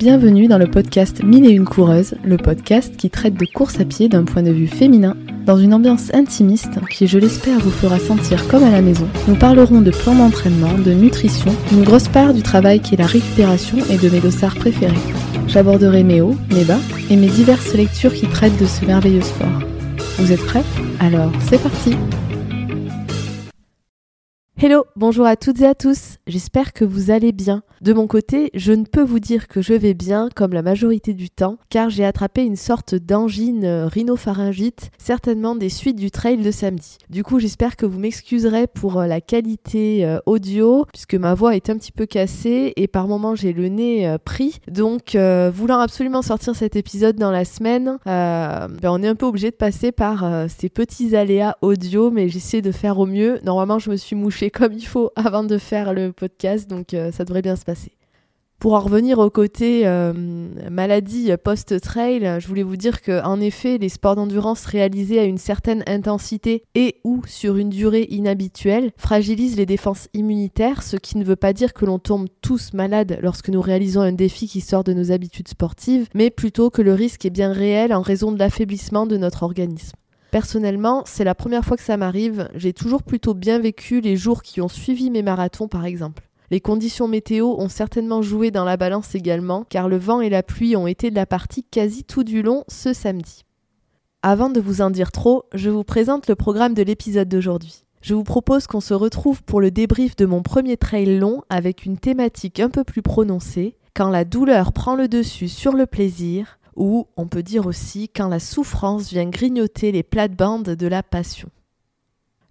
Bienvenue dans le podcast Mille et une coureuses, le podcast qui traite de course à pied d'un point de vue féminin, dans une ambiance intimiste qui, je l'espère, vous fera sentir comme à la maison. Nous parlerons de plan d'entraînement, de nutrition, une grosse part du travail qui est la récupération et de mes dossards préférés. J'aborderai mes hauts, mes bas et mes diverses lectures qui traitent de ce merveilleux sport. Vous êtes prêts? Alors, c'est parti Hello, bonjour à toutes et à tous, j'espère que vous allez bien. De mon côté, je ne peux vous dire que je vais bien comme la majorité du temps, car j'ai attrapé une sorte d'angine rhinopharyngite, certainement des suites du trail de samedi. Du coup, j'espère que vous m'excuserez pour euh, la qualité euh, audio, puisque ma voix est un petit peu cassée et par moments j'ai le nez euh, pris. Donc, voulant absolument sortir cet épisode dans la semaine, ben, on est un peu obligé de passer par ces petits aléas audio, mais j'essaie de faire au mieux. Normalement, je me suis mouchée comme il faut avant de faire le podcast, donc euh, ça devrait bien se passer. Pour en revenir au côté euh, maladie post-trail, je voulais vous dire que en effet, les sports d'endurance réalisés à une certaine intensité et ou sur une durée inhabituelle fragilisent les défenses immunitaires, ce qui ne veut pas dire que l'on tombe tous malades lorsque nous réalisons un défi qui sort de nos habitudes sportives, mais plutôt que le risque est bien réel en raison de l'affaiblissement de notre organisme. Personnellement, c'est la première fois que ça m'arrive. J'ai toujours plutôt bien vécu les jours qui ont suivi mes marathons, par exemple. Les conditions météo ont certainement joué dans la balance également, car le vent et la pluie ont été de la partie quasi tout du long ce samedi. Avant de vous en dire trop, je vous présente le programme de l'épisode d'aujourd'hui. Je vous propose qu'on se retrouve pour le débrief de mon premier trail long avec une thématique un peu plus prononcée, quand la douleur prend le dessus sur le plaisir, ou on peut dire aussi quand la souffrance vient grignoter les plates-bandes de la passion.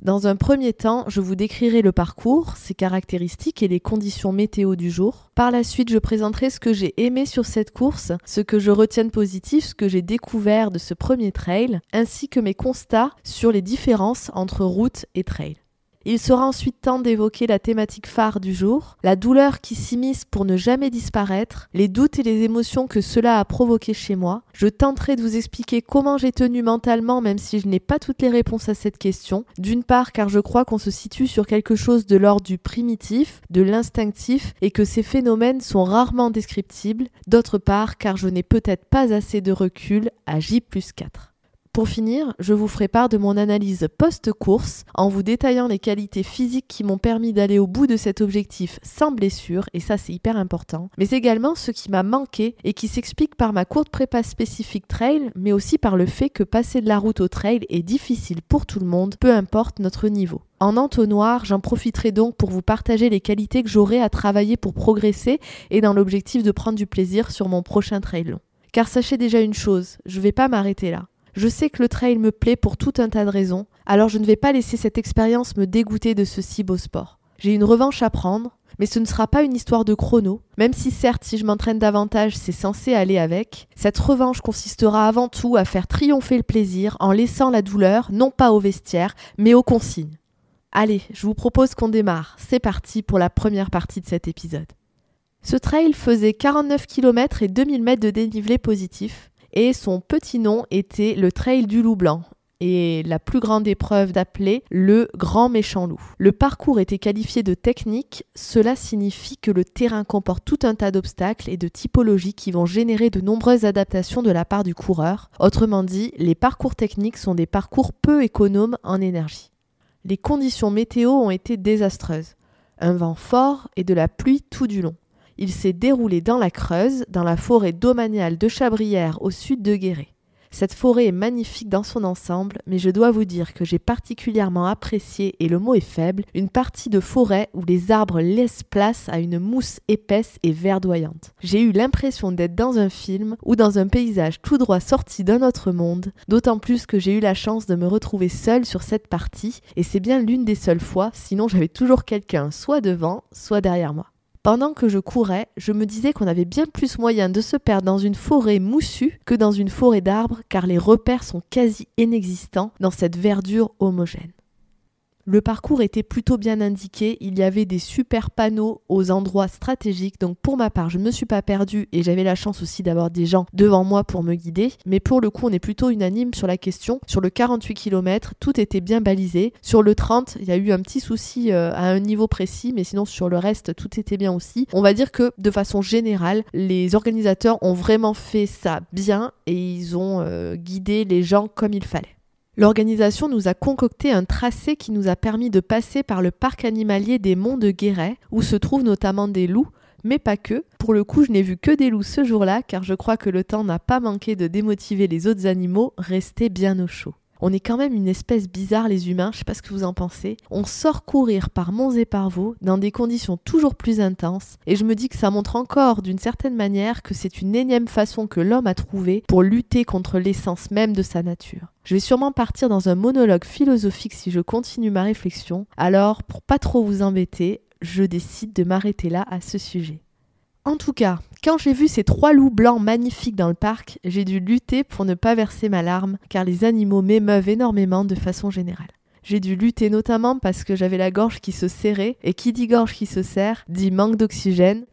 Dans un premier temps, je vous décrirai le parcours, ses caractéristiques et les conditions météo du jour. Par la suite, je présenterai ce que j'ai aimé sur cette course, ce que je retiens de positif, ce que j'ai découvert de ce premier trail, ainsi que mes constats sur les différences entre route et trail. Il sera ensuite temps d'évoquer la thématique phare du jour, la douleur qui s'immisce pour ne jamais disparaître, les doutes et les émotions que cela a provoqué chez moi. Je tenterai de vous expliquer comment j'ai tenu mentalement même si je n'ai pas toutes les réponses à cette question. D'une part car je crois qu'on se situe sur quelque chose de l'ordre du primitif, de l'instinctif et que ces phénomènes sont rarement descriptibles. D'autre part car je n'ai peut-être pas assez de recul à J plus 4. Pour finir, je vous ferai part de mon analyse post-course en vous détaillant les qualités physiques qui m'ont permis d'aller au bout de cet objectif sans blessure, et ça c'est hyper important, mais également ce qui m'a manqué et qui s'explique par ma courte prépa spécifique trail, mais aussi par le fait que passer de la route au trail est difficile pour tout le monde, peu importe notre niveau. En entonnoir, j'en profiterai donc pour vous partager les qualités que j'aurai à travailler pour progresser et dans l'objectif de prendre du plaisir sur mon prochain trail long. Car sachez déjà une chose, je vais pas m'arrêter là. Je sais que le trail me plaît pour tout un tas de raisons, alors je ne vais pas laisser cette expérience me dégoûter de ce si beau sport. J'ai une revanche à prendre, mais ce ne sera pas une histoire de chrono, même si certes si je m'entraîne davantage c'est censé aller avec, cette revanche consistera avant tout à faire triompher le plaisir en laissant la douleur non pas au vestiaire, mais aux consignes. Allez, je vous propose qu'on démarre, c'est parti pour la première partie de cet épisode. Ce trail faisait 49 km et 2000 mètres de dénivelé positif, et son petit nom était le Trail du Loup Blanc et la plus grande épreuve d'appelée le Grand Méchant Loup. Le parcours était qualifié de technique, cela signifie que le terrain comporte tout un tas d'obstacles et de typologies qui vont générer de nombreuses adaptations de la part du coureur. Autrement dit, les parcours techniques sont des parcours peu économes en énergie. Les conditions météo ont été désastreuses. Un vent fort et de la pluie tout du long. Il s'est déroulé dans la Creuse, dans la forêt domaniale de Chabrières au sud de Guéret. Cette forêt est magnifique dans son ensemble, mais je dois vous dire que j'ai particulièrement apprécié, et le mot est faible, une partie de forêt où les arbres laissent place à une mousse épaisse et verdoyante. J'ai eu l'impression d'être dans un film ou dans un paysage tout droit sorti d'un autre monde, d'autant plus que j'ai eu la chance de me retrouver seule sur cette partie, et c'est bien l'une des seules fois, sinon j'avais toujours quelqu'un soit devant, soit derrière moi. Pendant que je courais, je me disais qu'on avait bien plus moyen de se perdre dans une forêt moussue que dans une forêt d'arbres car les repères sont quasi inexistants dans cette verdure homogène. Le parcours était plutôt bien indiqué, il y avait des super panneaux aux endroits stratégiques, donc pour ma part je ne me suis pas perdue et j'avais la chance aussi d'avoir des gens devant moi pour me guider, mais pour le coup on est plutôt unanime sur la question. Sur le 48 km, tout était bien balisé. Sur le 30, il y a eu un petit souci euh, à un niveau précis, mais sinon sur le reste tout était bien aussi. On va dire que de façon générale, les organisateurs ont vraiment fait ça bien et ils ont euh, guidé les gens comme il fallait. L'organisation nous a concocté un tracé qui nous a permis de passer par le parc animalier des Monts de Guéret, où se trouvent notamment des loups, mais pas que. Pour le coup, je n'ai vu que des loups ce jour-là, car je crois que le temps n'a pas manqué de démotiver les autres animaux, restés bien au chaud. On est quand même une espèce bizarre les humains, je sais pas ce que vous en pensez. On sort courir par monts et par vaux dans des conditions toujours plus intenses et je me dis que ça montre encore d'une certaine manière que c'est une énième façon que l'homme a trouvée pour lutter contre l'essence même de sa nature. Je vais sûrement partir dans un monologue philosophique si je continue ma réflexion, alors pour pas trop vous embêter, je décide de m'arrêter là à ce sujet. En tout cas, quand j'ai vu ces trois loups blancs magnifiques dans le parc, j'ai dû lutter pour ne pas verser ma larme, car les animaux m'émeuvent énormément de façon générale. J'ai dû lutter notamment parce que j'avais la gorge qui se serrait, et qui dit gorge qui se serre dit manque d'oxygène.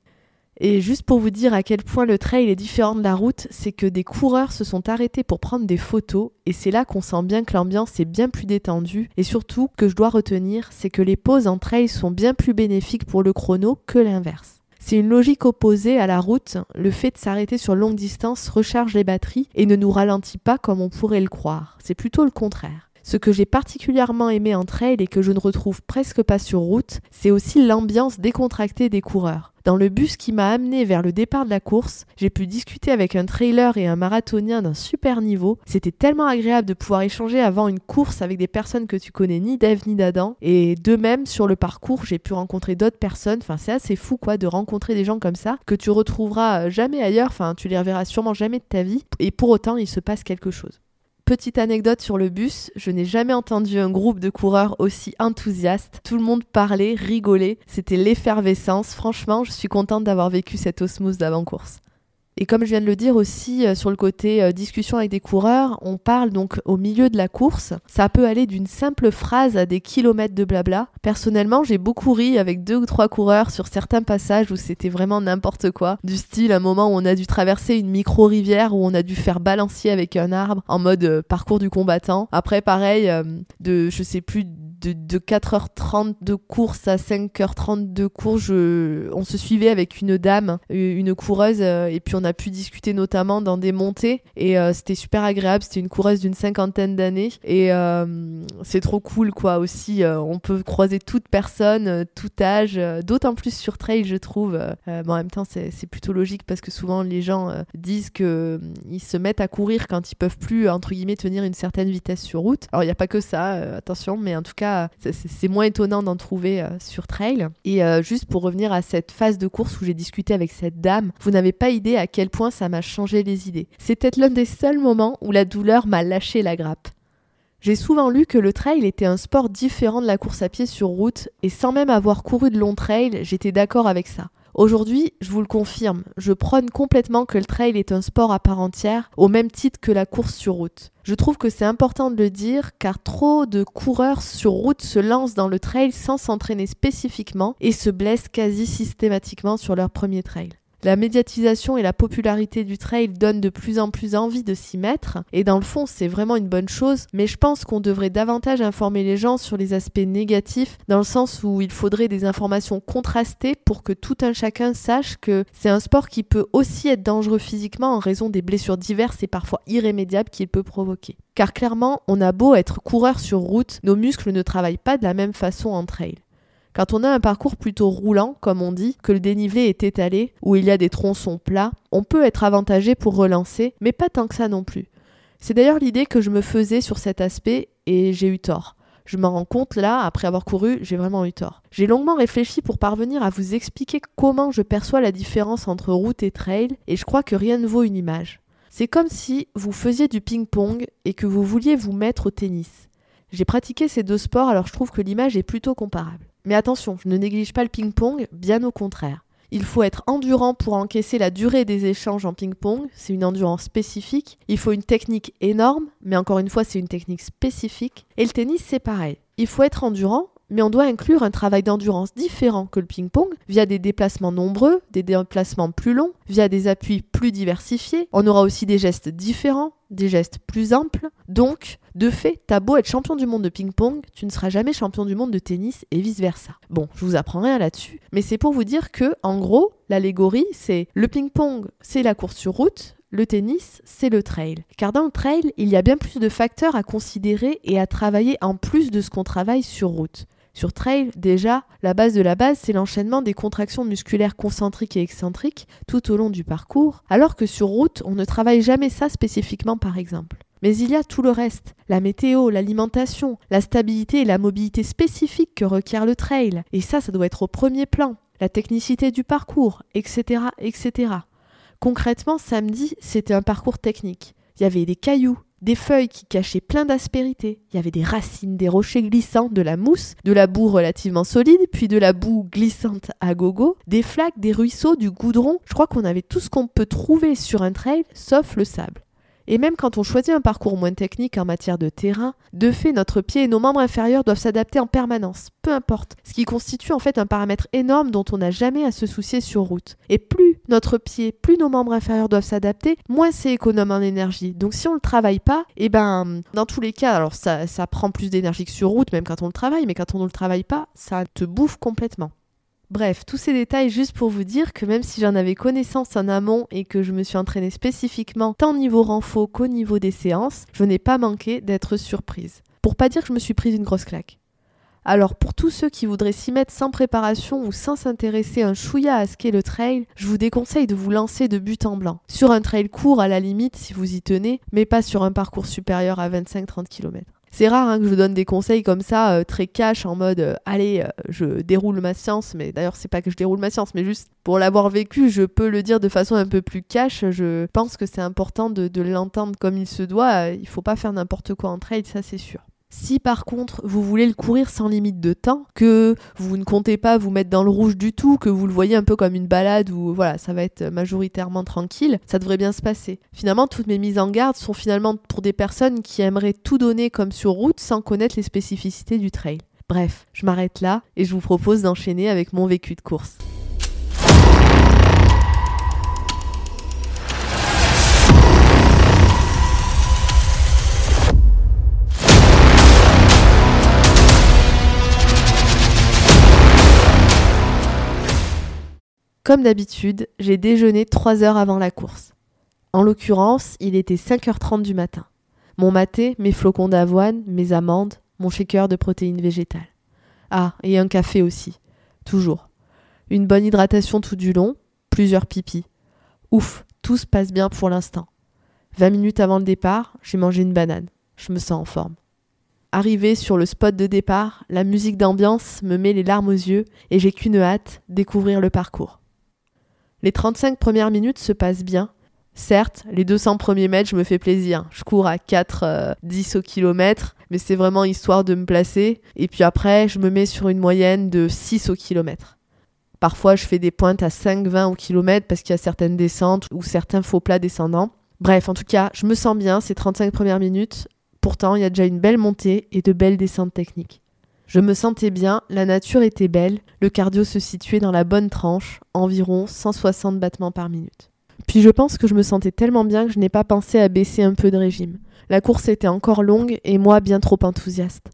Et juste pour vous dire à quel point le trail est différent de la route, c'est que des coureurs se sont arrêtés pour prendre des photos, et c'est là qu'on sent bien que l'ambiance est bien plus détendue, et surtout que je dois retenir, c'est que les pauses en trail sont bien plus bénéfiques pour le chrono que l'inverse. C'est une logique opposée à la route. Le fait de s'arrêter sur longue distance recharge les batteries et ne nous ralentit pas comme on pourrait le croire. C'est plutôt le contraire. Ce que j'ai particulièrement aimé en trail et que je ne retrouve presque pas sur route, c'est aussi l'ambiance décontractée des coureurs. Dans le bus qui m'a amené vers le départ de la course, j'ai pu discuter avec un trailer et un marathonien d'un super niveau. C'était tellement agréable de pouvoir échanger avant une course avec des personnes que tu connais ni d'Eve ni d'Adam. Et de même, sur le parcours, j'ai pu rencontrer d'autres personnes. Enfin, c'est assez fou, quoi, de rencontrer des gens comme ça que tu retrouveras jamais ailleurs. Enfin, tu les reverras sûrement jamais de ta vie. Et pour autant, il se passe quelque chose. Petite anecdote sur le bus, je n'ai jamais entendu un groupe de coureurs aussi enthousiaste. Tout le monde parlait, rigolait, c'était l'effervescence. Franchement, je suis contente d'avoir vécu cette osmose d'avant-course. Et comme je viens de le dire aussi euh, sur le côté euh, discussion avec des coureurs, on parle donc au milieu de la course. Ça peut aller d'une simple phrase à des kilomètres de blabla. Personnellement, j'ai beaucoup ri avec deux ou trois coureurs sur certains passages où c'était vraiment n'importe quoi. Du style un moment où on a dû traverser une micro-rivière où on a dû faire balancier avec un arbre en mode euh, parcours du combattant. Après pareil, de je sais plus de, 4h30 de course à 5h30 de course, on se suivait avec une dame, une coureuse, euh, et puis on a pu discuter notamment dans des montées, et euh, c'était super agréable. C'était une coureuse d'une cinquantaine d'années, et euh, c'est trop cool, quoi. Aussi, on peut croiser toute personne, tout âge, d'autant plus sur trail, je trouve. en même temps, c'est plutôt logique parce que souvent les gens disent que ils se mettent à courir quand ils peuvent plus, entre guillemets, tenir une certaine vitesse sur route. Alors, il n'y a pas que ça, attention, mais en tout cas, c'est moins étonnant d'en trouver euh, sur trail. Et euh, juste pour revenir à cette phase de course où j'ai discuté avec cette dame, vous n'avez pas idée à quel point ça m'a changé les idées. C'est peut-être l'un des seuls moments où la douleur m'a lâché la grappe. J'ai souvent lu que le trail était un sport différent de la course à pied sur route, et sans même avoir couru de long trail, j'étais d'accord avec ça. Aujourd'hui, je vous le confirme, je prône complètement que le trail est un sport à part entière, au même titre que la course sur route. Je trouve que c'est important de le dire car trop de coureurs sur route se lancent dans le trail sans s'entraîner spécifiquement et se blessent quasi systématiquement sur leur premier trail. La médiatisation et la popularité du trail donnent de plus en plus envie de s'y mettre, et dans le fond c'est vraiment une bonne chose, mais je pense qu'on devrait davantage informer les gens sur les aspects négatifs, dans le sens où il faudrait des informations contrastées pour que tout un chacun sache que c'est un sport qui peut aussi être dangereux physiquement en raison des blessures diverses et parfois irrémédiables qu'il peut provoquer. Car clairement, on a beau être coureur sur route, nos muscles ne travaillent pas de la même façon en trail. Quand on a un parcours plutôt roulant, comme on dit, que le dénivelé est étalé, où il y a des tronçons plats, on peut être avantagé pour relancer, mais pas tant que ça non plus. C'est d'ailleurs l'idée que je me faisais sur cet aspect et j'ai eu tort. Je m'en rends compte là, après avoir couru, j'ai vraiment eu tort. J'ai longuement réfléchi pour parvenir à vous expliquer comment je perçois la différence entre route et trail, et je crois que rien ne vaut une image. C'est comme si vous faisiez du ping-pong et que vous vouliez vous mettre au tennis. J'ai pratiqué ces deux sports alors je trouve que l'image est plutôt comparable. Mais attention, je ne néglige pas le ping-pong, bien au contraire. Il faut être endurant pour encaisser la durée des échanges en ping-pong, c'est une endurance spécifique. Il faut une technique énorme, mais encore une fois, c'est une technique spécifique. Et le tennis, c'est pareil. Il faut être endurant, mais on doit inclure un travail d'endurance différent que le ping-pong, via des déplacements nombreux, des déplacements plus longs, via des appuis plus diversifiés. On aura aussi des gestes différents, des gestes plus amples. Donc, de fait, t'as beau être champion du monde de ping-pong, tu ne seras jamais champion du monde de tennis et vice-versa. Bon, je vous apprends rien là-dessus, mais c'est pour vous dire que, en gros, l'allégorie, c'est le ping-pong, c'est la course sur route, le tennis, c'est le trail. Car dans le trail, il y a bien plus de facteurs à considérer et à travailler en plus de ce qu'on travaille sur route. Sur trail, déjà, la base de la base, c'est l'enchaînement des contractions musculaires concentriques et excentriques tout au long du parcours, alors que sur route, on ne travaille jamais ça spécifiquement par exemple. Mais il y a tout le reste, la météo, l'alimentation, la stabilité et la mobilité spécifique que requiert le trail, et ça, ça doit être au premier plan, la technicité du parcours, etc., etc. Concrètement, samedi, c'était un parcours technique. Il y avait des cailloux, des feuilles qui cachaient plein d'aspérités. Il y avait des racines, des rochers glissants, de la mousse, de la boue relativement solide, puis de la boue glissante à gogo, des flaques, des ruisseaux, du goudron. Je crois qu'on avait tout ce qu'on peut trouver sur un trail, sauf le sable. Et même quand on choisit un parcours moins technique en matière de terrain, de fait, notre pied et nos membres inférieurs doivent s'adapter en permanence, peu importe, ce qui constitue en fait un paramètre énorme dont on n'a jamais à se soucier sur route. Et plus notre pied, plus nos membres inférieurs doivent s'adapter, moins c'est économe en énergie. Donc si on ne le travaille pas, et eh ben dans tous les cas, alors ça, ça prend plus d'énergie que sur route, même quand on le travaille, mais quand on ne le travaille pas, ça te bouffe complètement. Bref, tous ces détails juste pour vous dire que même si j'en avais connaissance en amont et que je me suis entraînée spécifiquement tant niveau renfo qu'au niveau des séances, je n'ai pas manqué d'être surprise. Pour pas dire que je me suis prise une grosse claque. Alors pour tous ceux qui voudraient s'y mettre sans préparation ou sans s'intéresser un chouïa à ce qu'est le trail, je vous déconseille de vous lancer de but en blanc. Sur un trail court à la limite si vous y tenez, mais pas sur un parcours supérieur à 25-30 km. C'est rare hein, que je donne des conseils comme ça, euh, très cash, en mode euh, allez, euh, je déroule ma science, mais d'ailleurs, c'est pas que je déroule ma science, mais juste pour l'avoir vécu, je peux le dire de façon un peu plus cash. Je pense que c'est important de, de l'entendre comme il se doit. Il faut pas faire n'importe quoi en trade, ça c'est sûr. Si par contre vous voulez le courir sans limite de temps, que vous ne comptez pas vous mettre dans le rouge du tout, que vous le voyez un peu comme une balade où voilà, ça va être majoritairement tranquille, ça devrait bien se passer. Finalement, toutes mes mises en garde sont finalement pour des personnes qui aimeraient tout donner comme sur route sans connaître les spécificités du trail. Bref, je m'arrête là et je vous propose d'enchaîner avec mon vécu de course. Comme d'habitude, j'ai déjeuné 3 heures avant la course. En l'occurrence, il était 5h30 du matin. Mon maté, mes flocons d'avoine, mes amandes, mon shaker de protéines végétales. Ah, et un café aussi. Toujours. Une bonne hydratation tout du long, plusieurs pipis. Ouf, tout se passe bien pour l'instant. 20 minutes avant le départ, j'ai mangé une banane. Je me sens en forme. Arrivé sur le spot de départ, la musique d'ambiance me met les larmes aux yeux et j'ai qu'une hâte, découvrir le parcours. Les 35 premières minutes se passent bien. Certes, les 200 premiers mètres, je me fais plaisir. Je cours à 4, 10 euh, au kilomètre, mais c'est vraiment histoire de me placer. Et puis après, je me mets sur une moyenne de 6 au kilomètre. Parfois, je fais des pointes à 5, 20 au kilomètre parce qu'il y a certaines descentes ou certains faux plats descendants. Bref, en tout cas, je me sens bien ces 35 premières minutes. Pourtant, il y a déjà une belle montée et de belles descentes techniques. Je me sentais bien, la nature était belle, le cardio se situait dans la bonne tranche, environ 160 battements par minute. Puis je pense que je me sentais tellement bien que je n'ai pas pensé à baisser un peu de régime. La course était encore longue et moi bien trop enthousiaste.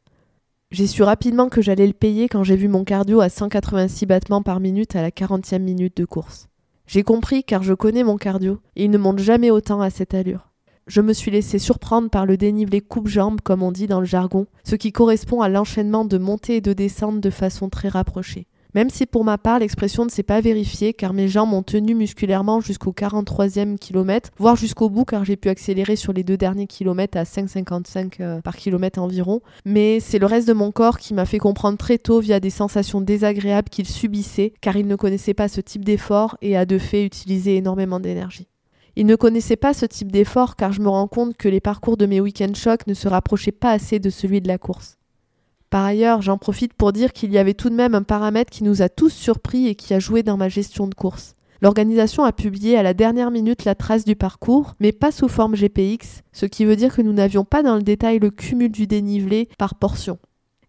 J'ai su rapidement que j'allais le payer quand j'ai vu mon cardio à 186 battements par minute à la 40e minute de course. J'ai compris car je connais mon cardio et il ne monte jamais autant à cette allure je me suis laissé surprendre par le dénivelé coupe-jambe, comme on dit dans le jargon, ce qui correspond à l'enchaînement de montées et de descentes de façon très rapprochée. Même si pour ma part l'expression ne s'est pas vérifiée car mes jambes ont tenu musculairement jusqu'au 43e kilomètre, voire jusqu'au bout car j'ai pu accélérer sur les deux derniers kilomètres à 5,55 euh, par kilomètre environ, mais c'est le reste de mon corps qui m'a fait comprendre très tôt via des sensations désagréables qu'il subissait car il ne connaissait pas ce type d'effort et a de fait utilisé énormément d'énergie. Il ne connaissait pas ce type d'effort car je me rends compte que les parcours de mes week-end shocks ne se rapprochaient pas assez de celui de la course. Par ailleurs, j'en profite pour dire qu'il y avait tout de même un paramètre qui nous a tous surpris et qui a joué dans ma gestion de course. L'organisation a publié à la dernière minute la trace du parcours, mais pas sous forme GPX, ce qui veut dire que nous n'avions pas dans le détail le cumul du dénivelé par portion.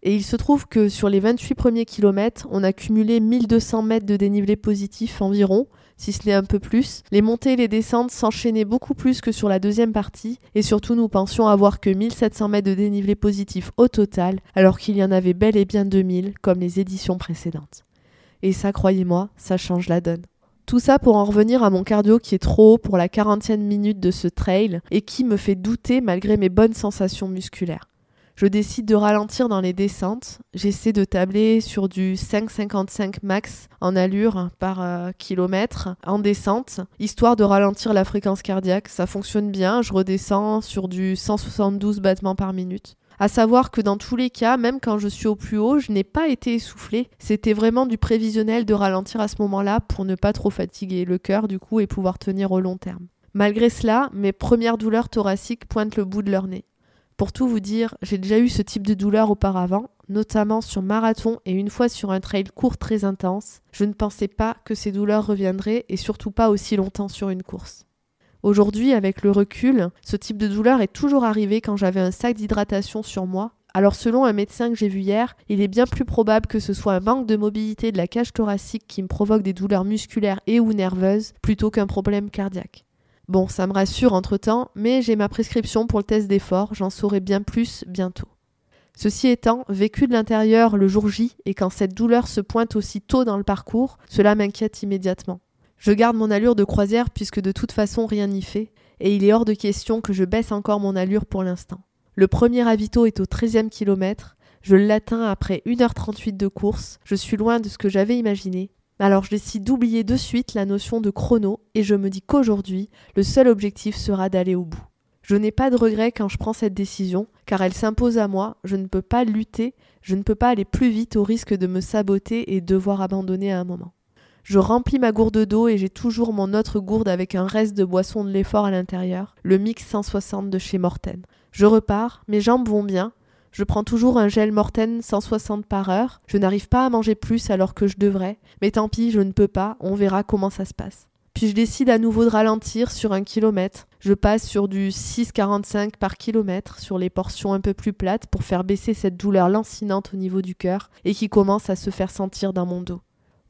Et il se trouve que sur les 28 premiers kilomètres, on a cumulé 1200 mètres de dénivelé positif environ, si ce n'est un peu plus. Les montées et les descentes s'enchaînaient beaucoup plus que sur la deuxième partie, et surtout nous pensions avoir que 1700 mètres de dénivelé positif au total, alors qu'il y en avait bel et bien 2000, comme les éditions précédentes. Et ça, croyez-moi, ça change la donne. Tout ça pour en revenir à mon cardio qui est trop haut pour la quarantième minute de ce trail et qui me fait douter malgré mes bonnes sensations musculaires. Je décide de ralentir dans les descentes. J'essaie de tabler sur du 5,55 max en allure par euh, kilomètre en descente, histoire de ralentir la fréquence cardiaque. Ça fonctionne bien. Je redescends sur du 172 battements par minute. À savoir que dans tous les cas, même quand je suis au plus haut, je n'ai pas été essoufflée. C'était vraiment du prévisionnel de ralentir à ce moment-là pour ne pas trop fatiguer le cœur du coup et pouvoir tenir au long terme. Malgré cela, mes premières douleurs thoraciques pointent le bout de leur nez. Pour tout vous dire, j'ai déjà eu ce type de douleur auparavant, notamment sur marathon et une fois sur un trail court très intense. Je ne pensais pas que ces douleurs reviendraient et surtout pas aussi longtemps sur une course. Aujourd'hui, avec le recul, ce type de douleur est toujours arrivé quand j'avais un sac d'hydratation sur moi. Alors selon un médecin que j'ai vu hier, il est bien plus probable que ce soit un manque de mobilité de la cage thoracique qui me provoque des douleurs musculaires et ou nerveuses plutôt qu'un problème cardiaque. Bon, ça me rassure entre-temps, mais j'ai ma prescription pour le test d'effort, j'en saurai bien plus bientôt. Ceci étant, vécu de l'intérieur le jour J et quand cette douleur se pointe aussi tôt dans le parcours, cela m'inquiète immédiatement. Je garde mon allure de croisière puisque de toute façon rien n'y fait, et il est hors de question que je baisse encore mon allure pour l'instant. Le premier avito est au 13e kilomètre, je l'atteins après 1h38 de course, je suis loin de ce que j'avais imaginé, alors je décide d'oublier de suite la notion de chrono et je me dis qu'aujourd'hui, le seul objectif sera d'aller au bout. Je n'ai pas de regret quand je prends cette décision, car elle s'impose à moi, je ne peux pas lutter, je ne peux pas aller plus vite au risque de me saboter et devoir abandonner à un moment. Je remplis ma gourde d'eau et j'ai toujours mon autre gourde avec un reste de boisson de l'effort à l'intérieur, le mix 160 de chez Morten. Je repars, mes jambes vont bien, je prends toujours un gel Morten 160 par heure. Je n'arrive pas à manger plus alors que je devrais, mais tant pis, je ne peux pas, on verra comment ça se passe. Puis je décide à nouveau de ralentir sur un kilomètre. Je passe sur du 6,45 par kilomètre sur les portions un peu plus plates pour faire baisser cette douleur lancinante au niveau du cœur et qui commence à se faire sentir dans mon dos.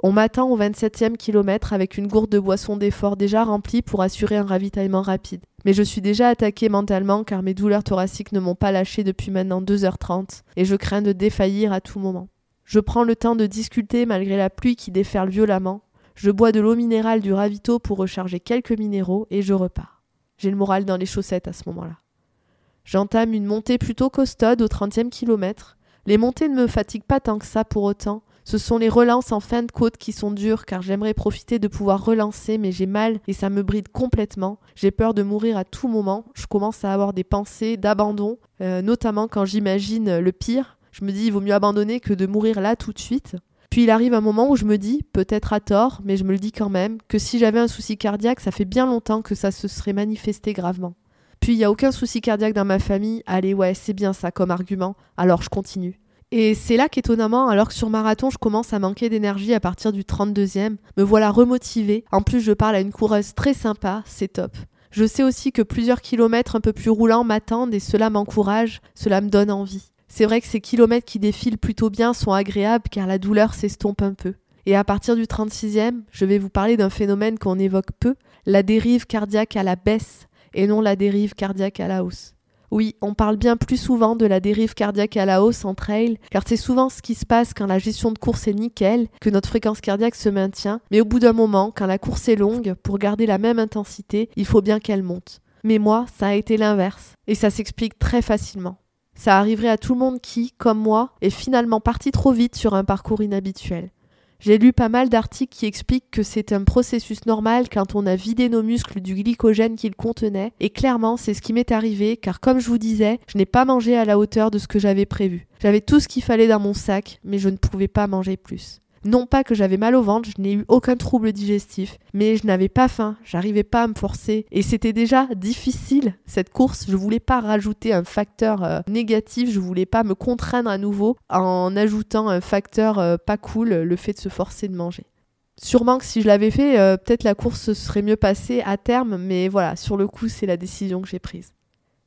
On m'attend au 27e kilomètre avec une gourde de boisson d'effort déjà remplie pour assurer un ravitaillement rapide. Mais je suis déjà attaqué mentalement car mes douleurs thoraciques ne m'ont pas lâché depuis maintenant 2h30 et je crains de défaillir à tout moment. Je prends le temps de discuter malgré la pluie qui déferle violemment. Je bois de l'eau minérale du ravito pour recharger quelques minéraux et je repars. J'ai le moral dans les chaussettes à ce moment-là. J'entame une montée plutôt costaude au 30e kilomètre. Les montées ne me fatiguent pas tant que ça pour autant, ce sont les relances en fin de côte qui sont dures car j'aimerais profiter de pouvoir relancer mais j'ai mal et ça me bride complètement. J'ai peur de mourir à tout moment. Je commence à avoir des pensées d'abandon, euh, notamment quand j'imagine le pire. Je me dis il vaut mieux abandonner que de mourir là tout de suite. Puis il arrive un moment où je me dis, peut-être à tort, mais je me le dis quand même, que si j'avais un souci cardiaque, ça fait bien longtemps que ça se serait manifesté gravement. Puis il n'y a aucun souci cardiaque dans ma famille, allez ouais, c'est bien ça comme argument, alors je continue. Et c'est là qu'étonnamment, alors que sur marathon, je commence à manquer d'énergie à partir du 32e, me voilà remotivée. En plus, je parle à une coureuse très sympa, c'est top. Je sais aussi que plusieurs kilomètres un peu plus roulants m'attendent et cela m'encourage, cela me donne envie. C'est vrai que ces kilomètres qui défilent plutôt bien sont agréables car la douleur s'estompe un peu. Et à partir du 36e, je vais vous parler d'un phénomène qu'on évoque peu, la dérive cardiaque à la baisse et non la dérive cardiaque à la hausse. Oui, on parle bien plus souvent de la dérive cardiaque à la hausse en trail, car c'est souvent ce qui se passe quand la gestion de course est nickel, que notre fréquence cardiaque se maintient, mais au bout d'un moment, quand la course est longue, pour garder la même intensité, il faut bien qu'elle monte. Mais moi, ça a été l'inverse, et ça s'explique très facilement. Ça arriverait à tout le monde qui, comme moi, est finalement parti trop vite sur un parcours inhabituel. J'ai lu pas mal d'articles qui expliquent que c'est un processus normal quand on a vidé nos muscles du glycogène qu'ils contenaient, et clairement c'est ce qui m'est arrivé, car comme je vous disais, je n'ai pas mangé à la hauteur de ce que j'avais prévu. J'avais tout ce qu'il fallait dans mon sac, mais je ne pouvais pas manger plus. Non pas que j'avais mal au ventre, je n'ai eu aucun trouble digestif, mais je n'avais pas faim, j'arrivais pas à me forcer et c'était déjà difficile cette course. Je voulais pas rajouter un facteur euh, négatif, je voulais pas me contraindre à nouveau en ajoutant un facteur euh, pas cool, le fait de se forcer de manger. Sûrement que si je l'avais fait, euh, peut-être la course serait mieux passée à terme, mais voilà, sur le coup, c'est la décision que j'ai prise.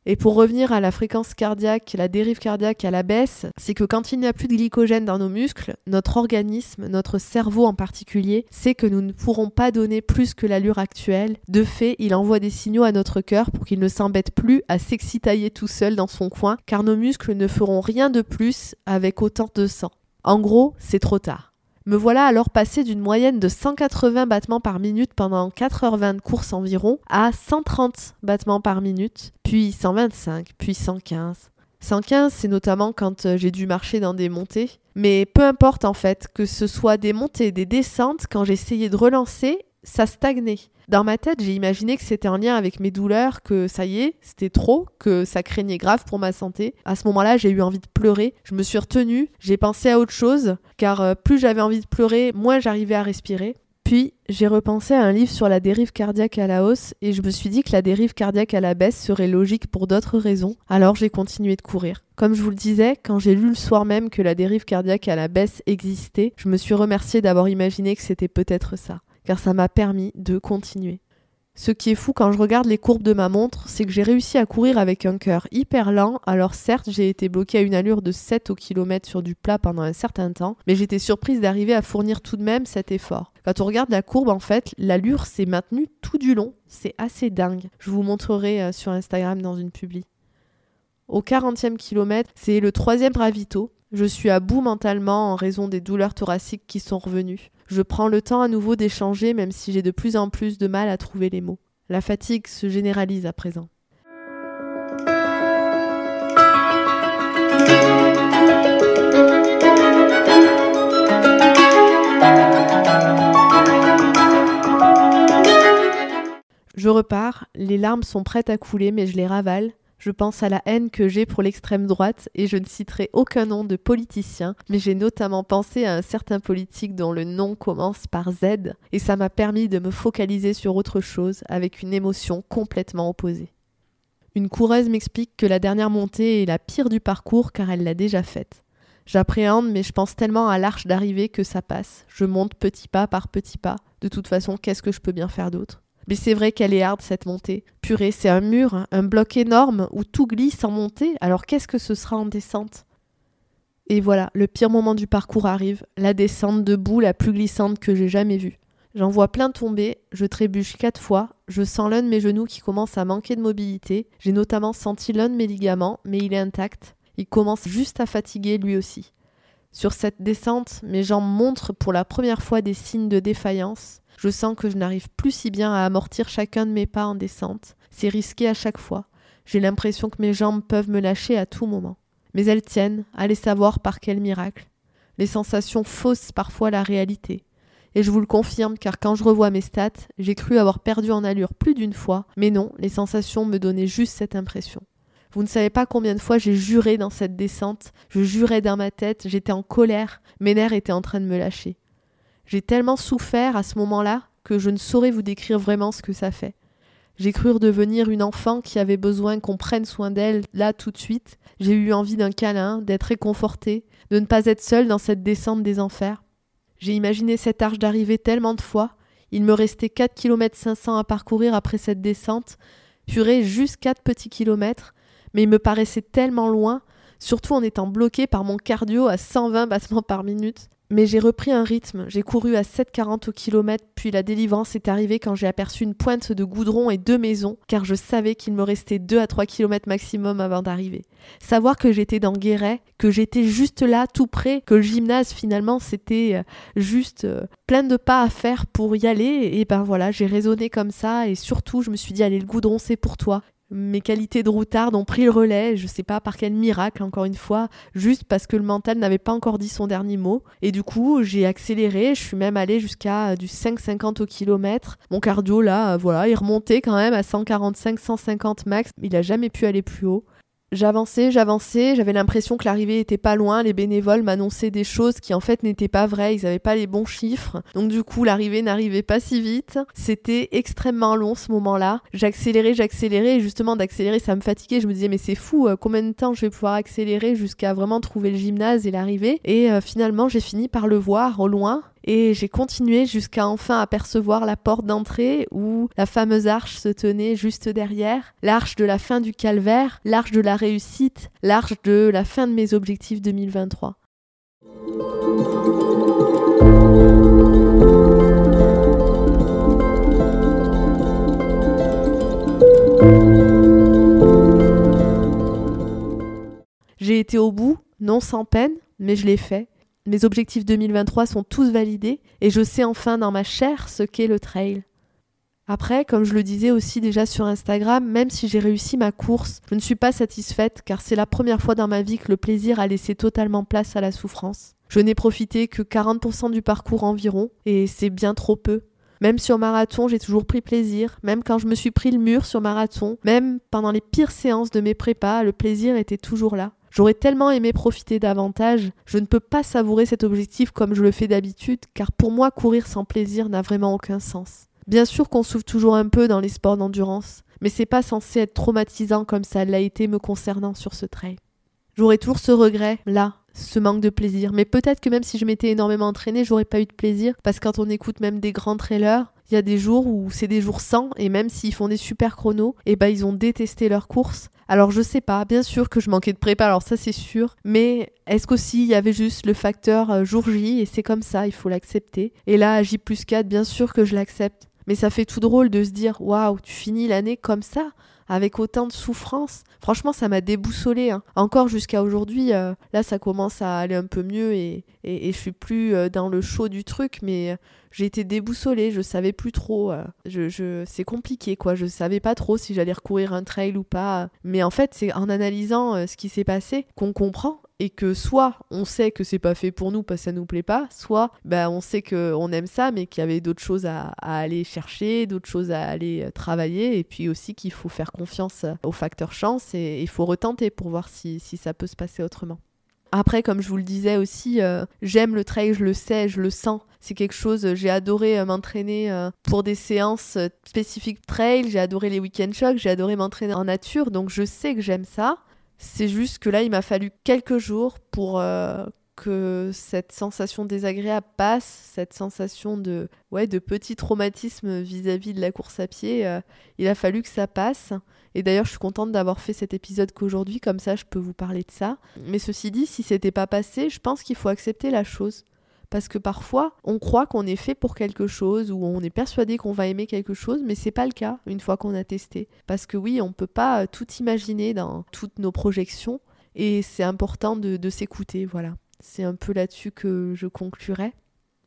Et pour revenir à la fréquence cardiaque, la dérive cardiaque à la baisse, c'est que quand il n'y a plus de glycogène dans nos muscles, notre organisme, notre cerveau en particulier, sait que nous ne pourrons pas donner plus que l'allure actuelle. De fait, il envoie des signaux à notre cœur pour qu'il ne s'embête plus à s'excitailler tout seul dans son coin, car nos muscles ne feront rien de plus avec autant de sang. En gros, c'est trop tard. Me voilà alors passé d'une moyenne de 180 battements par minute pendant 4h20 de course environ à 130 battements par minute, puis 125, puis 115. 115, c'est notamment quand euh, j'ai dû marcher dans des montées. Mais peu importe en fait, que ce soit des montées, des descentes, quand j'essayais de relancer, ça stagnait. Dans ma tête, j'ai imaginé que c'était en lien avec mes douleurs, que ça y est, c'était trop, que ça craignait grave pour ma santé. À ce moment-là, j'ai eu envie de pleurer. Je me suis retenue, j'ai pensé à autre chose, car euh, plus j'avais envie de pleurer, moins j'arrivais à respirer. Puis, j'ai repensé à un livre sur la dérive cardiaque à la hausse et je me suis dit que la dérive cardiaque à la baisse serait logique pour d'autres raisons, alors j'ai continué de courir. Comme je vous le disais, quand j'ai lu le soir même que la dérive cardiaque à la baisse existait, je me suis remercié d'avoir imaginé que c'était peut-être ça car ça m'a permis de continuer. Ce qui est fou quand je regarde les courbes de ma montre, c'est que j'ai réussi à courir avec un cœur hyper lent. Alors certes, j'ai été bloqué à une allure de 7 au kilomètre sur du plat pendant un certain temps, mais j'étais surprise d'arriver à fournir tout de même cet effort. Quand on regarde la courbe, en fait, l'allure s'est maintenue tout du long. C'est assez dingue. Je vous montrerai euh, sur Instagram dans une publi. Au 40e kilomètre, c'est le troisième ravito. Je suis à bout mentalement en raison des douleurs thoraciques qui sont revenues. Je prends le temps à nouveau d'échanger même si j'ai de plus en plus de mal à trouver les mots. La fatigue se généralise à présent. Je repars, les larmes sont prêtes à couler mais je les ravale, je pense à la haine que j'ai pour l'extrême droite et je ne citerai aucun nom de politicien, mais j'ai notamment pensé à un certain politique dont le nom commence par Z et ça m'a permis de me focaliser sur autre chose avec une émotion complètement opposée. Une coureuse m'explique que la dernière montée est la pire du parcours car elle l'a déjà faite. J'appréhende, mais je pense tellement à l'arche d'arrivée que ça passe. Je monte petit pas par petit pas. De toute façon, qu'est-ce que je peux bien faire d'autre? Mais c'est vrai qu'elle est hard cette montée. Purée, c'est un mur, un bloc énorme où tout glisse en montée, alors qu'est-ce que ce sera en descente? Et voilà, le pire moment du parcours arrive, la descente debout la plus glissante que j'ai jamais vue. J'en vois plein tomber, je trébuche quatre fois, je sens l'un de mes genoux qui commence à manquer de mobilité, j'ai notamment senti l'un de mes ligaments, mais il est intact, il commence juste à fatiguer lui aussi. Sur cette descente, mes jambes montrent pour la première fois des signes de défaillance, je sens que je n'arrive plus si bien à amortir chacun de mes pas en descente. C'est risqué à chaque fois. J'ai l'impression que mes jambes peuvent me lâcher à tout moment. Mais elles tiennent, allez savoir par quel miracle. Les sensations faussent parfois la réalité. Et je vous le confirme car quand je revois mes stats, j'ai cru avoir perdu en allure plus d'une fois, mais non, les sensations me donnaient juste cette impression. Vous ne savez pas combien de fois j'ai juré dans cette descente, je jurais dans ma tête, j'étais en colère, mes nerfs étaient en train de me lâcher. J'ai tellement souffert à ce moment-là que je ne saurais vous décrire vraiment ce que ça fait. J'ai cru redevenir une enfant qui avait besoin qu'on prenne soin d'elle là tout de suite. J'ai eu envie d'un câlin, d'être réconfortée, de ne pas être seule dans cette descente des enfers. J'ai imaginé cette arche d'arrivée tellement de fois. Il me restait 4 km 500 à parcourir après cette descente. Purée, juste 4 petits kilomètres. Mais il me paraissait tellement loin, surtout en étant bloqué par mon cardio à 120 battements par minute. Mais j'ai repris un rythme, j'ai couru à 7,40 au kilomètre, puis la délivrance est arrivée quand j'ai aperçu une pointe de goudron et deux maisons, car je savais qu'il me restait 2 à 3 km maximum avant d'arriver. Savoir que j'étais dans Guéret, que j'étais juste là, tout près, que le gymnase finalement c'était euh, juste euh, plein de pas à faire pour y aller, et ben voilà, j'ai raisonné comme ça, et surtout je me suis dit, allez, le goudron c'est pour toi. Mes qualités de routard ont pris le relais, je sais pas par quel miracle, encore une fois, juste parce que le mental n'avait pas encore dit son dernier mot. Et du coup, j'ai accéléré, je suis même allé jusqu'à euh, du 5,50 au kilomètre. Mon cardio, là, euh, voilà, il remontait quand même à 145-150 max, il a jamais pu aller plus haut. J'avançais, j'avançais, j'avais l'impression que l'arrivée était pas loin, les bénévoles m'annonçaient des choses qui en fait n'étaient pas vraies, ils avaient pas les bons chiffres. Donc du coup, l'arrivée n'arrivait pas si vite. C'était extrêmement long ce moment-là. J'accélérais, j'accélérais et justement d'accélérer, ça me fatiguait. Je me disais mais c'est fou, euh, combien de temps je vais pouvoir accélérer jusqu'à vraiment trouver le gymnase et l'arrivée? Et euh, finalement, j'ai fini par le voir au loin et j'ai continué jusqu'à enfin apercevoir la porte d'entrée où la fameuse arche se tenait juste derrière, l'arche de la fin du calvaire, l'arche de la réussite, l'arche de la fin de mes objectifs 2023. J'ai été au bout, non sans peine, mais je l'ai fait. Mes objectifs 2023 sont tous validés et je sais enfin dans ma chair ce qu'est le trail. Après, comme je le disais aussi déjà sur Instagram, même si j'ai réussi ma course, je ne suis pas satisfaite car c'est la première fois dans ma vie que le plaisir a laissé totalement place à la souffrance. Je n'ai profité que 40% du parcours environ et c'est bien trop peu. Même sur marathon, j'ai toujours pris plaisir, même quand je me suis pris le mur sur marathon, même pendant les pires séances de mes prépas, le plaisir était toujours là. J'aurais tellement aimé profiter davantage, je ne peux pas savourer cet objectif comme je le fais d'habitude, car pour moi courir sans plaisir n'a vraiment aucun sens. Bien sûr qu'on souffre toujours un peu dans les sports d'endurance, mais c'est pas censé être traumatisant comme ça l'a été me concernant sur ce trail. J'aurais toujours ce regret, là, ce manque de plaisir. Mais peut-être que même si je m'étais énormément entraînée, j'aurais pas eu de plaisir. Parce que quand on écoute même des grands trailers, il y a des jours où c'est des jours sans, et même s'ils font des super chronos, et eh ben ils ont détesté leur course. Alors je sais pas, bien sûr que je manquais de prépa, alors ça c'est sûr, mais est-ce qu'aussi il y avait juste le facteur euh, jour J, et c'est comme ça, il faut l'accepter. Et là, à J plus 4, bien sûr que je l'accepte. Mais ça fait tout drôle de se dire, waouh, tu finis l'année comme ça avec autant de souffrance. Franchement, ça m'a déboussolé. Hein. Encore jusqu'à aujourd'hui, euh, là, ça commence à aller un peu mieux et, et, je suis plus euh, dans le chaud du truc, mais euh, j'ai été déboussolée. Je savais plus trop. je, je... C'est compliqué, quoi. Je savais pas trop si j'allais recourir un trail ou pas. Mais en fait, c'est en analysant ce qui s'est passé qu'on comprend et que soit on sait que c'est pas fait pour nous parce que ça nous plaît pas, soit bah, on sait qu'on aime ça mais qu'il y avait d'autres choses à, aller chercher, d'autres choses à aller euh, travailler et puis aussi qu'il faut faire confiance au facteur chance et il faut retenter pour voir si, ça peut se passer autrement. Après, comme je vous le disais aussi, euh, j'aime le trail, je le sais, je le sens. C'est quelque chose, j'ai adoré euh, m'entraîner pour des séances spécifiques trail, j'ai adoré les week-end shocks, j'ai adoré m'entraîner en nature, donc je sais que j'aime ça. C'est juste que là, il m'a fallu quelques jours pour euh, que cette sensation désagréable passe, cette sensation de, ouais, de petit traumatisme vis-à-vis de la course à pied. Euh, il a fallu que ça passe. Et d'ailleurs, je suis contente d'avoir fait cet épisode qu'aujourd'hui, comme ça, je peux vous parler de ça. Mais ceci dit, si c'était pas passé, je pense qu'il faut accepter la chose. Parce que parfois, on croit qu'on est fait pour quelque chose ou on est persuadé qu'on va aimer quelque chose, mais c'est pas le cas une fois qu'on a testé. Parce que oui, on peut pas euh, tout imaginer dans toutes nos projections et c'est important de, de s'écouter. Voilà. C'est un peu là-dessus que je conclurai.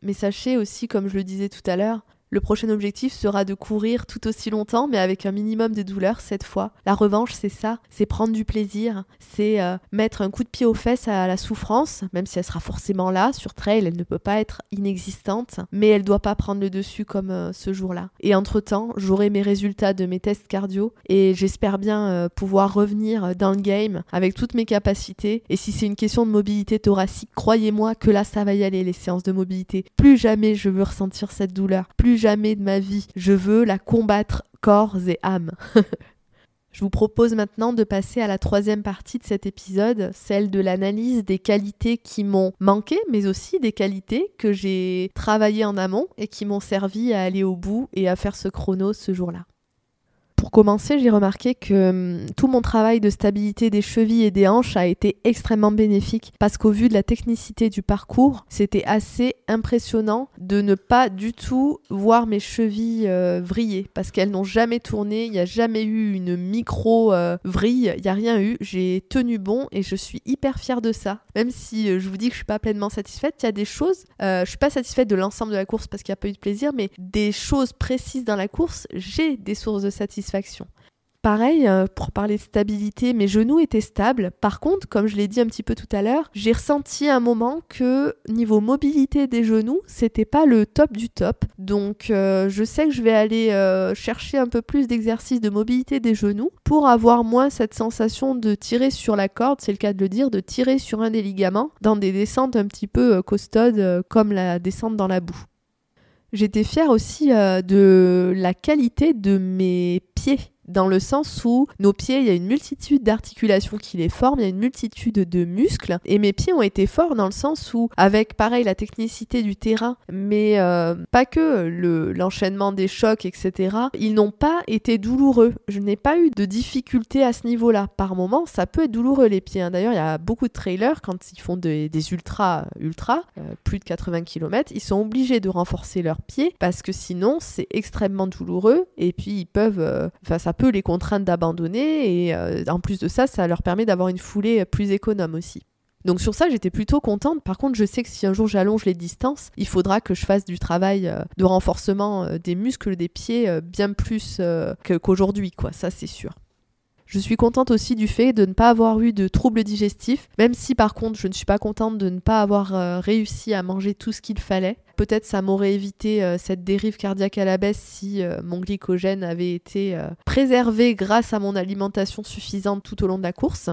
Mais sachez aussi, comme je le disais tout à l'heure, le prochain objectif sera de courir tout aussi longtemps, mais avec un minimum de douleur cette fois. La revanche, c'est ça, c'est prendre du plaisir, c'est euh, mettre un coup de pied aux fesses à la souffrance, même si elle sera forcément là. Sur trail, elle ne peut pas être inexistante, mais elle doit pas prendre le dessus comme euh, ce jour-là. Et entre-temps, j'aurai mes résultats de mes tests cardio et j'espère bien euh, pouvoir revenir dans le game avec toutes mes capacités. Et si c'est une question de mobilité thoracique, croyez-moi que là, ça va y aller, les séances de mobilité. Plus jamais je veux ressentir cette douleur. Plus jamais de ma vie. Je veux la combattre corps et âme. Je vous propose maintenant de passer à la troisième partie de cet épisode, celle de l'analyse des qualités qui m'ont manqué, mais aussi des qualités que j'ai travaillées en amont et qui m'ont servi à aller au bout et à faire ce chrono ce jour-là. Commencer, j'ai remarqué que hum, tout mon travail de stabilité des chevilles et des hanches a été extrêmement bénéfique parce qu'au vu de la technicité du parcours, c'était assez impressionnant de ne pas du tout voir mes chevilles euh, vriller parce qu'elles n'ont jamais tourné, il n'y a jamais eu une micro euh, vrille, il n'y a rien eu. J'ai tenu bon et je suis hyper fière de ça. Même si euh, je vous dis que je suis pas pleinement satisfaite, il y a des choses, je suis pas satisfaite de l'ensemble de la course parce qu'il n'y a pas eu de plaisir, mais des choses précises dans la course, j'ai des sources de satisfaction Pareil, euh, pour parler de stabilité, mes genoux étaient stables. Par contre, comme je l'ai dit un petit peu tout à l'heure, j'ai ressenti un moment que niveau mobilité des genoux, c'était pas le top du top. Donc, euh, je sais que je vais aller euh, chercher un peu plus d'exercices de mobilité des genoux pour avoir moins cette sensation de tirer sur la corde, c'est le cas de le dire, de tirer sur un des ligaments dans des descentes un petit peu costaudes comme la descente dans la boue. J'étais fière aussi de la qualité de mes pieds dans le sens où nos pieds, il y a une multitude d'articulations qui les forment, il y a une multitude de muscles, et mes pieds ont été forts dans le sens où, avec pareil la technicité du terrain, mais euh, pas que l'enchaînement des chocs, etc., ils n'ont pas été douloureux. Je n'ai pas eu de difficultés à ce niveau-là. Par moment, ça peut être douloureux les pieds. Hein. D'ailleurs, il y a beaucoup de trailers, quand ils font des, ultra, ultra, euh, plus de 80 km, ils sont obligés de renforcer leurs pieds parce que sinon, c'est extrêmement douloureux, et puis ils peuvent, euh, enfin, les contraintes d'abandonner et euh, en plus de ça, ça leur permet d'avoir une foulée plus économe aussi. Donc sur ça, j'étais plutôt contente. Par contre, je sais que si un jour j'allonge les distances, il faudra que je fasse du travail euh, de renforcement euh, des muscles des pieds bien plus qu'aujourd'hui, quoi. Ça, c'est sûr. Je suis contente aussi du fait de ne pas avoir eu de troubles digestifs, même si par contre je ne suis pas contente de ne pas avoir euh, réussi à manger tout ce qu'il fallait. Peut-être ça m'aurait évité euh, cette dérive cardiaque à la baisse si euh, mon glycogène avait été préservé grâce à mon alimentation suffisante tout au long de la course.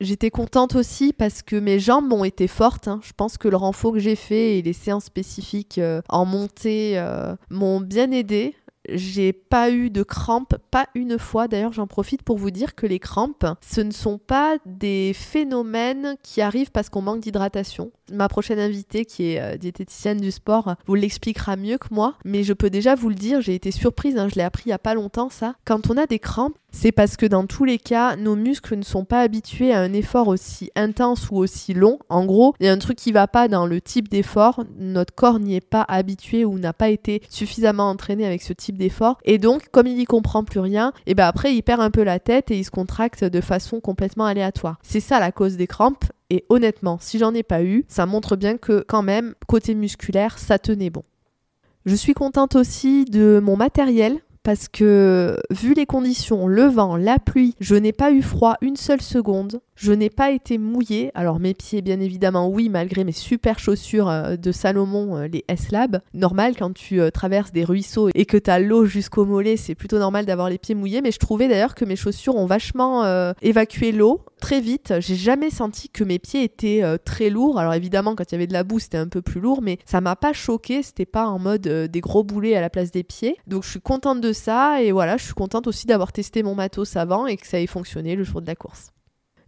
J'étais contente aussi parce que mes jambes ont été fortes. Hein. Je pense que le renfort que j'ai fait et les séances spécifiques en montée m'ont bien aidé j'ai pas eu de crampes, pas une fois. D'ailleurs, j'en profite pour vous dire que les crampes, ce ne sont pas des phénomènes qui arrivent parce qu'on manque d'hydratation. Ma prochaine invitée, qui est euh, diététicienne du sport, vous l'expliquera mieux que moi. Mais je peux déjà vous le dire, j'ai été surprise, hein, je l'ai appris il y a pas longtemps ça. Quand on a des crampes, c'est parce que dans tous les cas, nos muscles ne sont pas habitués à un effort aussi intense ou aussi long. En gros, il y a un truc qui va pas dans le type d'effort. Notre corps n'y est pas habitué ou n'a pas été suffisamment entraîné avec ce type d'effort. Et donc, comme il n'y comprend plus rien, et ben après, il perd un peu la tête et il se contracte de façon complètement aléatoire. C'est ça la cause des crampes. Et honnêtement, si j'en ai pas eu, ça montre bien que quand même, côté musculaire, ça tenait bon. Je suis contente aussi de mon matériel parce que vu les conditions, le vent, la pluie, je n'ai pas eu froid une seule seconde. Je n'ai pas été mouillée. Alors mes pieds, bien évidemment, oui, malgré mes super chaussures euh, de Salomon, euh, les S-Lab. Normal, quand tu euh, traverses des ruisseaux et que tu as l'eau jusqu'au mollet, c'est plutôt normal d'avoir les pieds mouillés. Mais je trouvais d'ailleurs que mes chaussures ont vachement évacué l'eau très vite. J'ai jamais senti que mes pieds étaient très lourds. Alors évidemment, quand il y avait de la boue, c'était un peu plus lourd, mais ça m'a pas choqué. C'était pas en mode des gros boulets à la place des pieds. Donc je suis contente de ça. Et voilà, je suis contente aussi d'avoir testé mon matos avant et que ça ait fonctionné le jour de la course.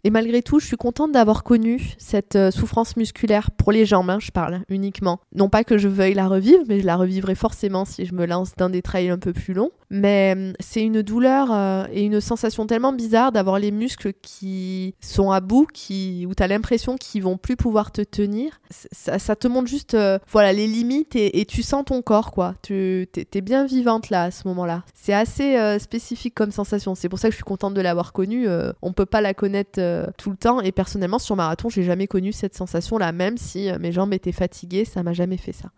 Et malgré tout, je suis contente d'avoir connu cette euh, souffrance musculaire pour les jambes, hein, je parle uniquement. Non pas que je veuille la revivre, mais je la revivrai forcément si je me lance dans des trails un peu plus longs. Mais hum, c'est une douleur euh, et une sensation tellement bizarre d'avoir les muscles qui sont à bout, qui, où tu as l'impression qu'ils vont plus pouvoir te tenir. Ça, te montre juste euh, voilà, les limites et, tu sens ton corps, quoi. Tu es, bien vivante là, à ce moment-là. C'est assez spécifique comme sensation. C'est pour ça que je suis contente de l'avoir connue. on peut pas la connaître euh, tout le temps. Et personnellement, sur marathon, j'ai jamais connu cette sensation-là, même si euh, mes jambes étaient fatiguées, ça m'a jamais fait ça.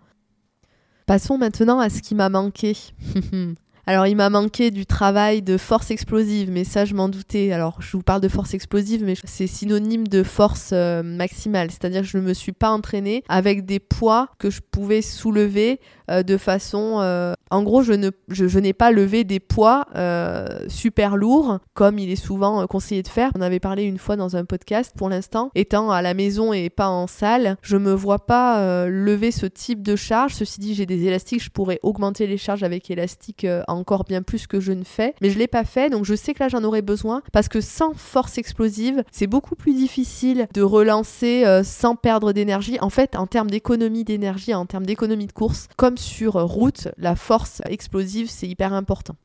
Passons maintenant à ce qui m'a manqué. Alors il m'a manqué du travail de force explosive, mais ça je m'en doutais. Alors je vous parle de force explosive, mais c'est synonyme de force euh, maximale, c'est-à-dire que je ne me suis pas entraînée avec des poids que je pouvais soulever euh, de façon... Euh, en gros, je, ne, je, n'ai pas levé des poids super lourds, comme il est souvent conseillé de faire. On avait parlé une fois dans un podcast. Pour l'instant, étant à la maison et pas en salle, je me vois pas lever ce type de charge. Ceci dit, j'ai des élastiques, je pourrais augmenter les charges avec élastique encore bien plus que je ne fais. Mais je l'ai pas fait, donc je sais que là j'en aurais besoin parce que sans force explosive, c'est beaucoup plus difficile de relancer euh, sans perdre d'énergie. En fait, en termes d'économie d'énergie, en termes d'économie de course, comme sur route, la force explosive, c'est hyper important.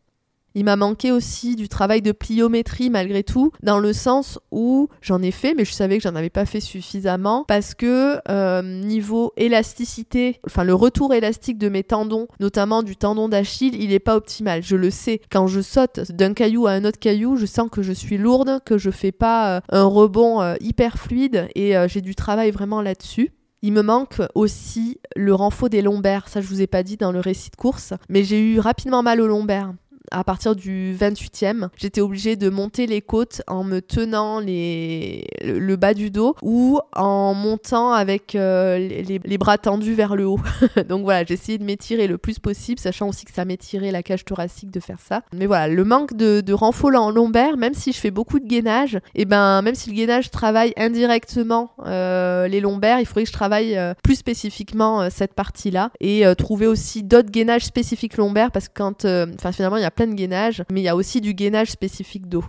Il m'a manqué aussi du travail de pliométrie malgré tout, dans le sens où j'en ai fait, mais je savais que j'en avais pas fait suffisamment parce que euh, niveau élasticité, enfin le retour élastique de mes tendons, notamment du tendon d'Achille, il n'est pas optimal. Je le sais. Quand je saute d'un caillou à un autre caillou, je sens que je suis lourde, que je fais pas euh, un rebond euh, hyper fluide et j'ai du travail vraiment là-dessus. Il me manque aussi le renfort des lombaires. Ça, je vous ai pas dit dans le récit de course, mais j'ai eu rapidement mal aux lombaires à partir du 28e, j'étais obligée de monter les côtes en me tenant les... le bas du dos ou en montant avec euh, les, bras tendus vers le haut. Donc voilà, j'ai essayé de m'étirer le plus possible, sachant aussi que ça m'étirait la cage thoracique de faire ça. Mais voilà, le manque de, de en lombaire, même si je fais beaucoup de gainage, et eh ben même si le gainage travaille indirectement euh, les lombaires, il faudrait que je travaille euh, plus spécifiquement cette partie-là et trouver aussi d'autres gainages spécifiques lombaires parce que quand, enfin finalement il y a plein de gainage, mais il y a aussi du gainage spécifique d'eau.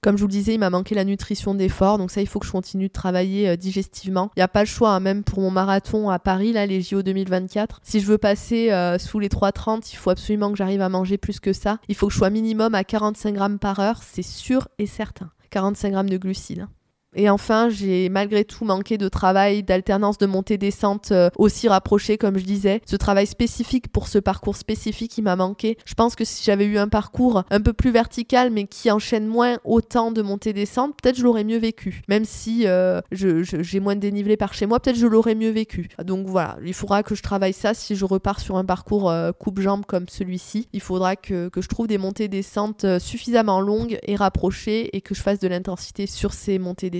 Comme je vous le disais, il m'a manqué la nutrition d'effort, donc ça, il faut que je continue de travailler euh, digestivement. Il n'y a pas le choix, hein, même pour mon marathon à Paris, là, les JO 2024. Si je veux passer euh, sous les 3,30, il faut absolument que j'arrive à manger plus que ça. Il faut que je sois minimum à 45 grammes par heure, c'est sûr et certain. 45 grammes de glucides. Et enfin, j'ai malgré tout manqué de travail, d'alternance de montée-descente euh, aussi rapprochée, comme je disais. Ce travail spécifique pour ce parcours spécifique, il m'a manqué. Je pense que si j'avais eu un parcours un peu plus vertical, mais qui enchaîne moins autant de montée-descente, peut-être je l'aurais mieux vécu. Même si euh, j'ai moins de dénivelé par chez moi, peut-être je l'aurais mieux vécu. Donc voilà, il faudra que je travaille ça si je repars sur un parcours euh, coupe-jambe comme celui-ci. Il faudra que, que je trouve des montées-descentes suffisamment longues et rapprochées et que je fasse de l'intensité sur ces montées-descentes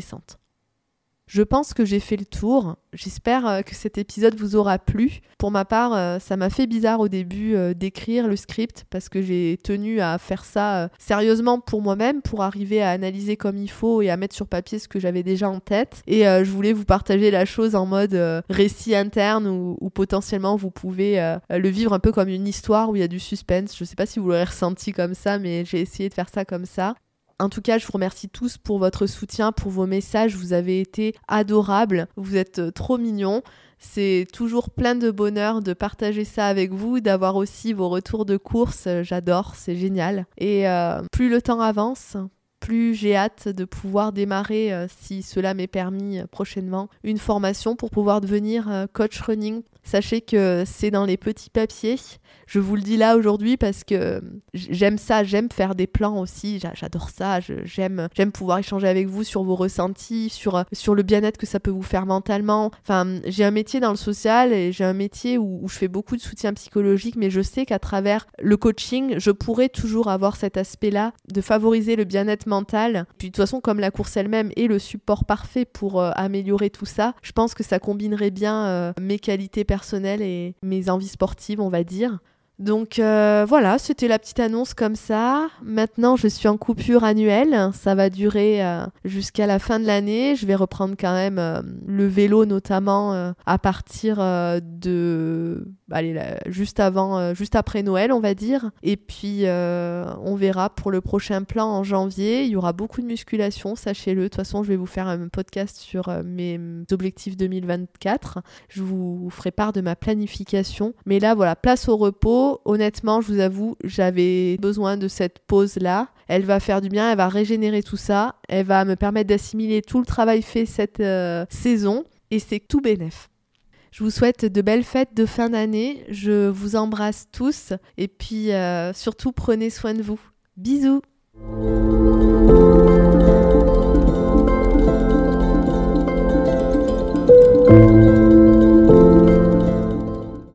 je pense que j'ai fait le tour. J'espère euh, que cet épisode vous aura plu. Pour ma part, euh, ça m'a fait bizarre au début euh, d'écrire le script parce que j'ai tenu à faire ça sérieusement pour moi-même, pour arriver à analyser comme il faut et à mettre sur papier ce que j'avais déjà en tête. Et je voulais vous partager la chose en mode récit interne où, potentiellement vous pouvez le vivre un peu comme une histoire où il y a du suspense. Je sais pas si vous l'aurez ressenti comme ça, mais j'ai essayé de faire ça comme ça. En tout cas, je vous remercie tous pour votre soutien, pour vos messages. Vous avez été adorables. Vous êtes euh, trop mignons. C'est toujours plein de bonheur de partager ça avec vous, d'avoir aussi vos retours de course. J'adore, c'est génial. Et euh, plus le temps avance, plus j'ai hâte de pouvoir démarrer, euh, si cela m'est permis prochainement, une formation pour pouvoir devenir coach running. Sachez que c'est dans les petits papiers je vous le dis là aujourd'hui parce que j'aime ça, j'aime faire des plans aussi, j'adore ça, j'aime j'aime pouvoir échanger avec vous sur vos ressentis, sur, sur le bien-être que ça peut vous faire mentalement. Enfin, j'ai un métier dans le social et j'ai un métier où, je fais beaucoup de soutien psychologique, mais je sais qu'à travers le coaching, je pourrais toujours avoir cet aspect-là de favoriser le bien-être mental. Puis de toute façon, comme la course elle-même est le support parfait pour euh, améliorer tout ça, je pense que ça combinerait bien euh, mes qualités personnelles et mes envies sportives, on va dire. Donc euh, voilà, c'était la petite annonce comme ça. Maintenant, je suis en coupure annuelle. Ça va durer euh, jusqu'à la fin de l'année. Je vais reprendre quand même euh, le vélo, notamment à partir de, juste avant, juste après Noël, on va dire. Et puis, on verra pour le prochain plan en janvier. Il y aura beaucoup de musculation, sachez-le. De toute façon, je vais vous faire un podcast sur mes objectifs 2024. Je vous ferai part de ma planification. Mais là, voilà, place au repos honnêtement, je vous avoue, j'avais besoin de cette pause-là. Elle va faire du bien, elle va régénérer tout ça, elle va me permettre d'assimiler tout le travail fait cette euh, saison, et c'est tout bénef. Je vous souhaite de belles fêtes de fin d'année, je vous embrasse tous, et puis euh, surtout prenez soin de vous. Bisous